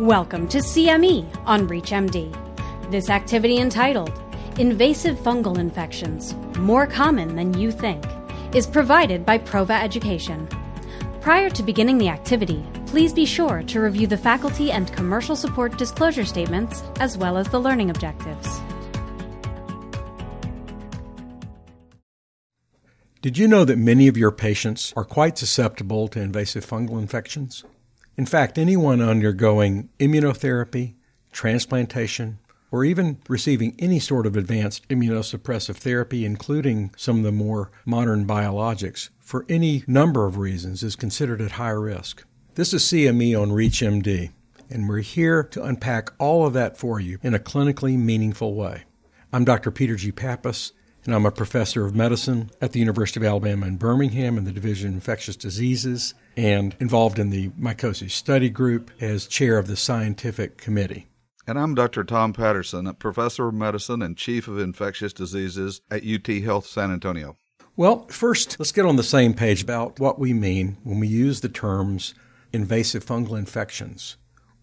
Welcome to CME on ReachMD. This activity entitled Invasive Fungal Infections More Common Than You Think is provided by Prova Education. Prior to beginning the activity, please be sure to review the faculty and commercial support disclosure statements as well as the learning objectives. Did you know that many of your patients are quite susceptible to invasive fungal infections? In fact, anyone undergoing immunotherapy, transplantation, or even receiving any sort of advanced immunosuppressive therapy, including some of the more modern biologics, for any number of reasons is considered at high risk. This is CME on ReachMD, and we're here to unpack all of that for you in a clinically meaningful way. I'm Dr. Peter G. Pappas, and I'm a professor of medicine at the University of Alabama in Birmingham in the Division of Infectious Diseases and involved in the mycosis study group as chair of the scientific committee. And I'm Dr. Tom Patterson, a professor of medicine and chief of infectious diseases at UT Health San Antonio. Well, first, let's get on the same page about what we mean when we use the terms invasive fungal infections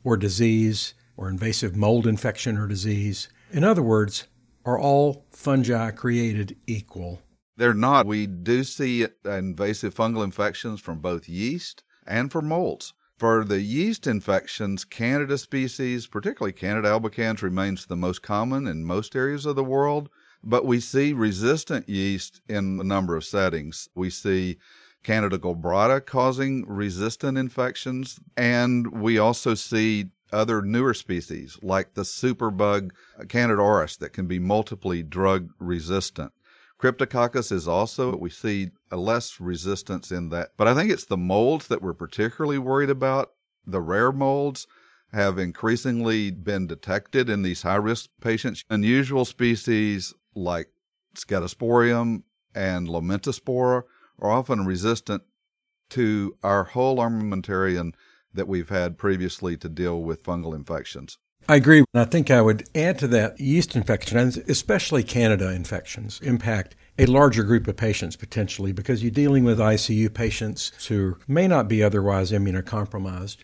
or disease or invasive mold infection or disease. In other words, are all fungi created equal? They're not. We do see invasive fungal infections from both yeast and from molds. For the yeast infections, Candida species, particularly Candida albicans, remains the most common in most areas of the world. But we see resistant yeast in a number of settings. We see Candida glabrata causing resistant infections, and we also see other newer species like the superbug Candida auris that can be multiply drug resistant. Cryptococcus is also, we see a less resistance in that. But I think it's the molds that we're particularly worried about. The rare molds have increasingly been detected in these high risk patients. Unusual species like Scedosporium and Lomentospora are often resistant to our whole armamentarium that we've had previously to deal with fungal infections. I agree. And I think I would add to that yeast infections, especially Candida infections, impact a larger group of patients potentially because you're dealing with ICU patients who may not be otherwise immunocompromised,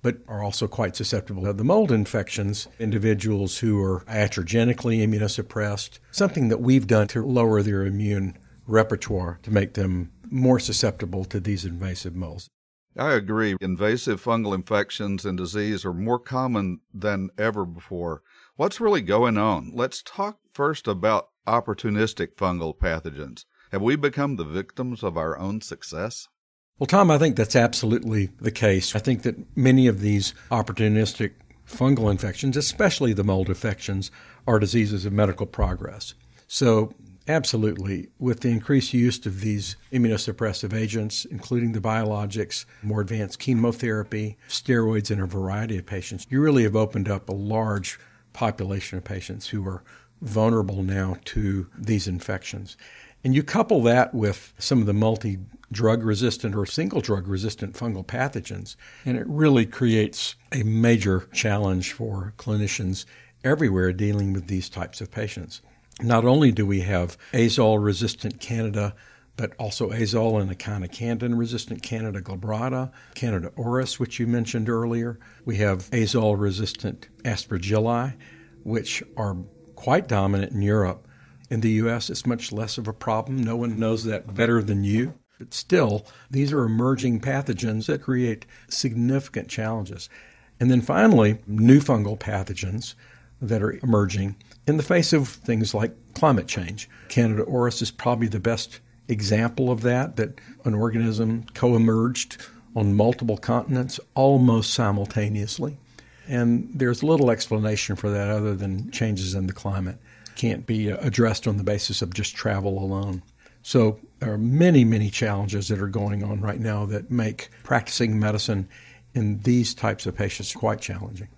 but are also quite susceptible to the mold infections, individuals who are iatrogenically immunosuppressed, something that we've done to lower their immune repertoire to make them more susceptible to these invasive molds. I agree. Invasive fungal infections and disease are more common than ever before. What's really going on? Let's talk first about opportunistic fungal pathogens. Have we become the victims of our own success? Well, Tom, I think that's absolutely the case. I think that many of these opportunistic fungal infections, especially the mold infections, are diseases of medical progress. So Absolutely. With the increased use of these immunosuppressive agents, including the biologics, more advanced chemotherapy, steroids in a variety of patients, you really have opened up a large population of patients who are vulnerable now to these infections. And you couple that with some of the multi drug resistant or single drug resistant fungal pathogens, and it really creates a major challenge for clinicians everywhere dealing with these types of patients. Not only do we have azole resistant Candida, but also azole and echinocandin resistant Candida glabrata, Candida auris, which you mentioned earlier. We have azole resistant aspergilli, which are quite dominant in Europe. In the US, it's much less of a problem. No one knows that better than you. But still, these are emerging pathogens that create significant challenges. And then finally, new fungal pathogens that are emerging in the face of things like climate change. Candida auris is probably the best example of that, that an organism co emerged on multiple continents almost simultaneously. And there's little explanation for that other than changes in the climate. Can't be uh, addressed on the basis of just travel alone. So there are many, many challenges that are going on right now that make practicing medicine in these types of patients quite challenging.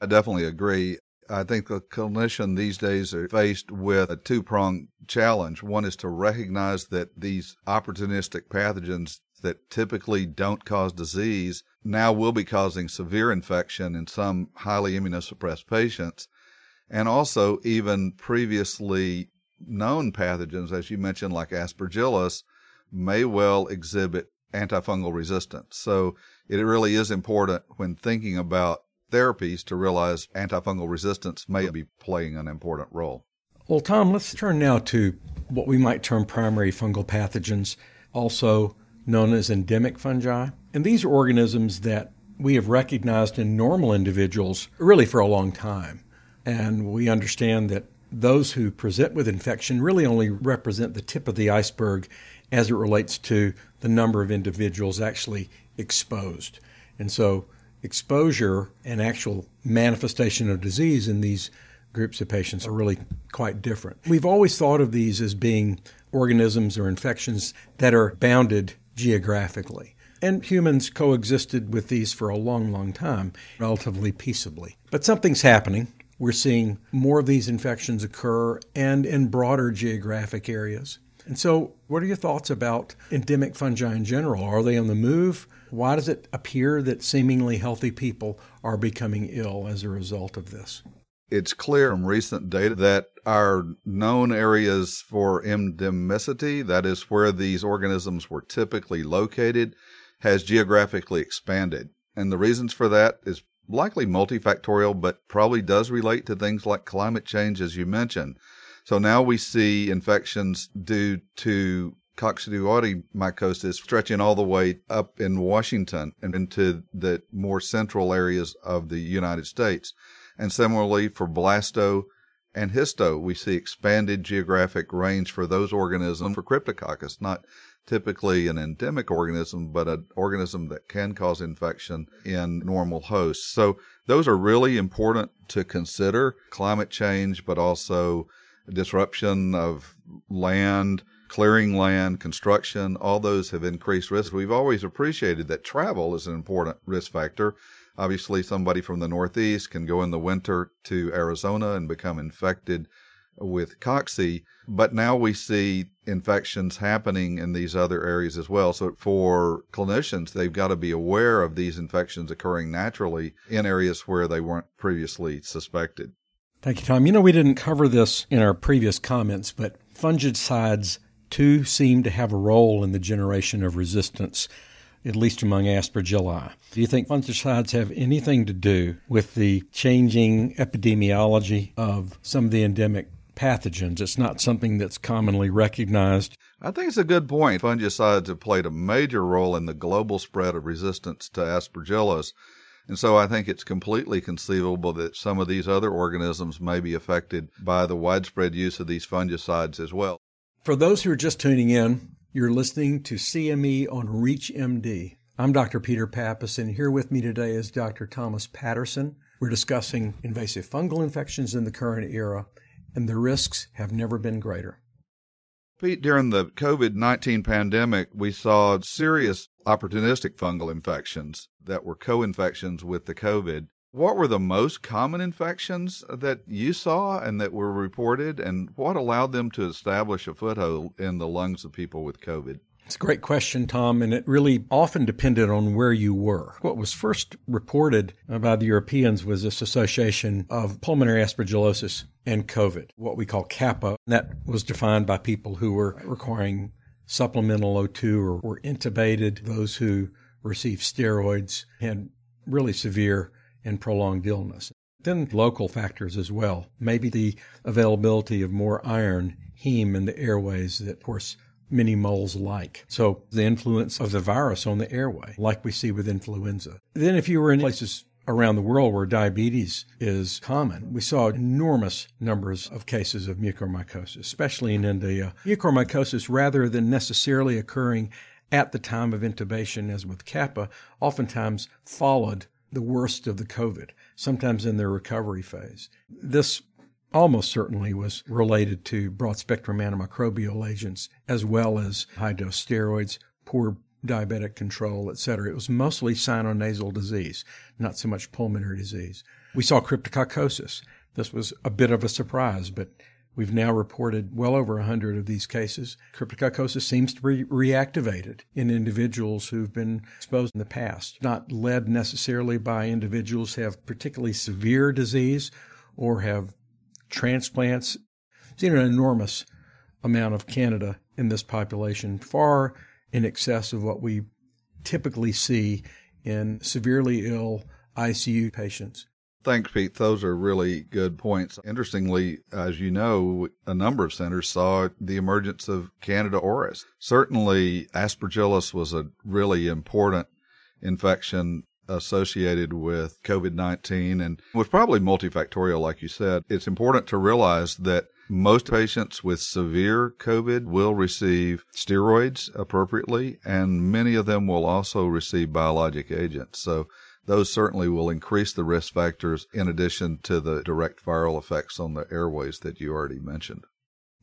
I definitely agree. I think the clinician these days are faced with a two pronged challenge. One is to recognize that these opportunistic pathogens that typically don't cause disease now will be causing severe infection in some highly immunosuppressed patients. And also, even previously known pathogens, as you mentioned, like aspergillus, may well exhibit antifungal resistance. So it really is important when thinking about therapies to realize antifungal resistance may be playing an important role. Well, Tom, let's turn now to what we might term primary fungal pathogens, also known as endemic fungi. And these are organisms that we have recognized in normal individuals really for a long time. And we understand that those who present with infection really only represent the tip of the iceberg as it relates to the number of individuals actually exposed. And so, exposure and actual manifestation of disease in these groups of patients are really quite different. We've always thought of these as being organisms or infections that are bounded geographically. And humans coexisted with these for a long, long time, relatively peaceably. But something's happening. We're seeing more of these infections occur and in broader geographic areas. And so, what are your thoughts about endemic fungi in general? Are they on the move? Why does it appear that seemingly healthy people are becoming ill as a result of this? It's clear from recent data that our known areas for endemicity, that is where these organisms were typically located, has geographically expanded. And the reasons for that is likely multifactorial, but probably does relate to things like climate change, as you mentioned. So now we see infections due to coccidioidomycosis stretching all the way up in Washington and into the more central areas of the United States. And similarly for blasto and histo, we see expanded geographic range for those organisms for cryptococcus, not typically an endemic organism, but an organism that can cause infection in normal hosts. So those are really important to consider climate change, but also disruption of land, clearing land, construction, all those have increased risk. We've always appreciated that travel is an important risk factor. Obviously, somebody from the Northeast can go in the winter to Arizona and become infected with cocci, but now we see infections happening in these other areas as well. So for clinicians, they've got to be aware of these infections occurring naturally in areas where they weren't previously suspected. Thank you, Tom. You know, we didn't cover this in our previous comments, but fungicides too seem to have a role in the generation of resistance, at least among aspergilli. Do you think fungicides have anything to do with the changing epidemiology of some of the endemic pathogens. It's not something that's commonly recognized. I think it's a good point. Fungicides have played a major role in the global spread of resistance to aspergillus. And so I think it's completely conceivable that some of these other organisms may be affected by the widespread use of these fungicides as well. For those who are just tuning in, you're listening to CME on ReachMD. I'm Dr. Peter Pappas, and here with me today is Dr. Thomas Patterson. We're discussing invasive fungal infections in the current era and the risks have never been greater. Pete, during the COVID 19 pandemic, we saw serious opportunistic fungal infections that were co infections with the COVID. What were the most common infections that you saw and that were reported, and what allowed them to establish a foothold in the lungs of people with COVID? It's a great question, Tom, and it really often depended on where you were. What was first reported by the Europeans was this association of pulmonary aspergillosis and COVID, what we call CAPA. That was defined by people who were requiring supplemental O2 or were intubated, those who received steroids, had really severe and prolonged illness. Then local factors as well. Maybe the availability of more iron, heme in the airways that, of course, many molds like. So the influence of the virus on the airway, like we see with influenza. Then if you were in places around the world where diabetes is common, we saw enormous numbers of cases of mucormycosis, especially in India. Mucormycosis, rather than necessarily occurring at the time of intubation, as with CAPA, oftentimes followed the worst of the COVID, sometimes in their recovery phase. This almost certainly was related to broad spectrum antimicrobial agents as well as high dose steroids, poor diabetic control, etc. It was mostly sinonasal disease, not so much pulmonary disease. We saw cryptococcosis. This was a bit of a surprise, but we've now reported well over 100 of these cases. Cryptococcosis seems to be reactivated in individuals who've been exposed in the past, not led necessarily by individuals who have particularly severe disease or have transplants. Seen an enormous amount of Candida in this population, far in excess of what we typically see in severely ill ICU patients. Thanks, Pete. Those are really good points. Interestingly, as you know, a number of centers saw the emergence of Candida auris. Certainly, aspergillus was a really important infection associated with COVID 19 and was probably multifactorial, like you said. It's important to realize that most patients with severe COVID will receive steroids appropriately, and many of them will also receive biologic agents. So those certainly will increase the risk factors in addition to the direct viral effects on the airways that you already mentioned.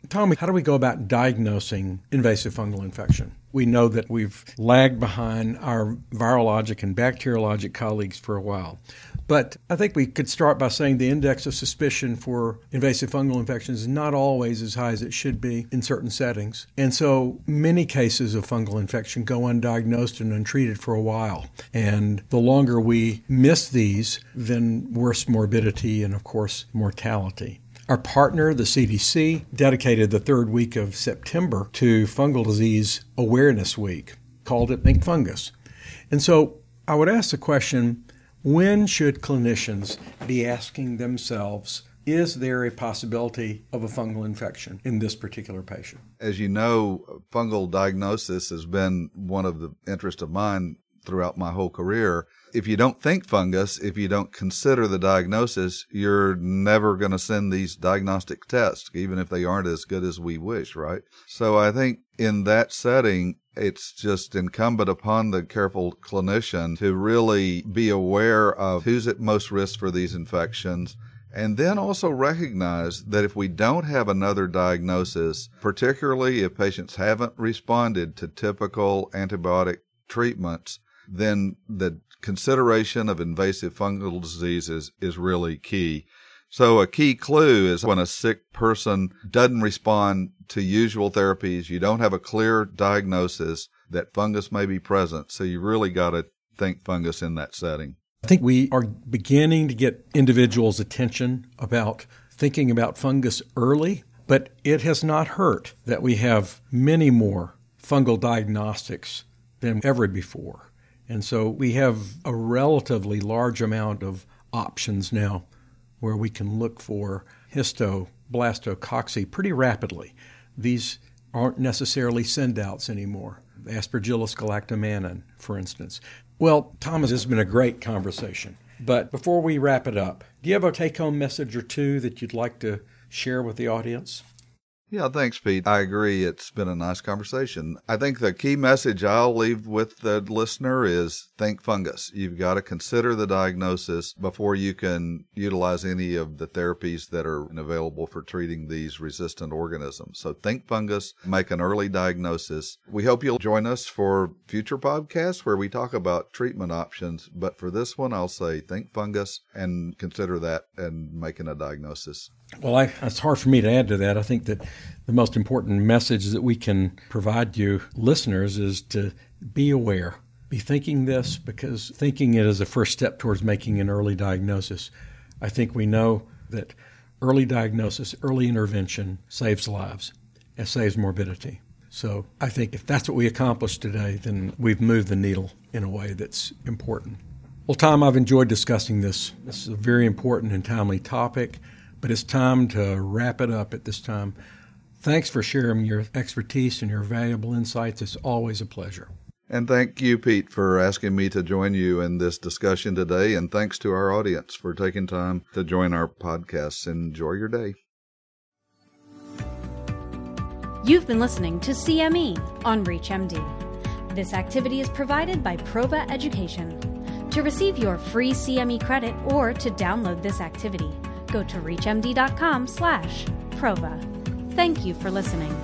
Tommy, how do we go about diagnosing invasive fungal infection? We know that we've lagged behind our virologic and bacteriologic colleagues for a while. But I think we could start by saying the index of suspicion for invasive fungal infections is not always as high as it should be in certain settings. And so many cases of fungal infection go undiagnosed and untreated for a while. And the longer we miss these, then worse morbidity and, of course, mortality. Our partner, the CDC, dedicated the third week of September to Fungal Disease Awareness Week, called it Think Fungus. And so I would ask the question when should clinicians be asking themselves, is there a possibility of a fungal infection in this particular patient? As you know, fungal diagnosis has been one of the interests of mine throughout my whole career. If you don't think fungus, if you don't consider the diagnosis, you're never going to send these diagnostic tests, even if they aren't as good as we wish, right? So I think in that setting, it's just incumbent upon the careful clinician to really be aware of who's at most risk for these infections. And then also recognize that if we don't have another diagnosis, particularly if patients haven't responded to typical antibiotic treatments, then the consideration of invasive fungal diseases is really key. So a key clue is when a sick person doesn't respond to usual therapies, you don't have a clear diagnosis that fungus may be present. So you really got to think fungus in that setting. I think we are beginning to get individuals' attention about thinking about fungus early, but it has not hurt that we have many more fungal diagnostics than ever before. And so we have a relatively large amount of options now where we can look for histoblastococcus pretty rapidly. These aren't necessarily send outs anymore. Aspergillus galactomannan, for instance. Well, Thomas, this has been a great conversation. But before we wrap it up, do you have a take home message or two that you'd like to share with the audience? Yeah, thanks, Pete. I agree. It's been a nice conversation. I think the key message I'll leave with the listener is think fungus. You've got to consider the diagnosis before you can utilize any of the therapies that are available for treating these resistant organisms. So think fungus, make an early diagnosis. We hope you'll join us for future podcasts where we talk about treatment options. But for this one, I'll say think fungus and consider that and making a diagnosis. Well, I, it's hard for me to add to that. I think that the most important message that we can provide you listeners is to be aware. Be thinking this because thinking it is a first step towards making an early diagnosis. I think we know that early diagnosis, early intervention saves lives and saves morbidity. So I think if that's what we accomplished today, then we've moved the needle in a way that's important. Well, Tom, I've enjoyed discussing this. This is a very important and timely topic but it's time to wrap it up at this time. Thanks for sharing your expertise and your valuable insights. It's always a pleasure. And thank you, Pete, for asking me to join you in this discussion today. And thanks to our audience for taking time to join our podcast. Enjoy your day. You've been listening to CME on ReachMD. This activity is provided by Prova Education. To receive your free CME credit or to download this activity, go to reachmd.com slash prova. Thank you for listening.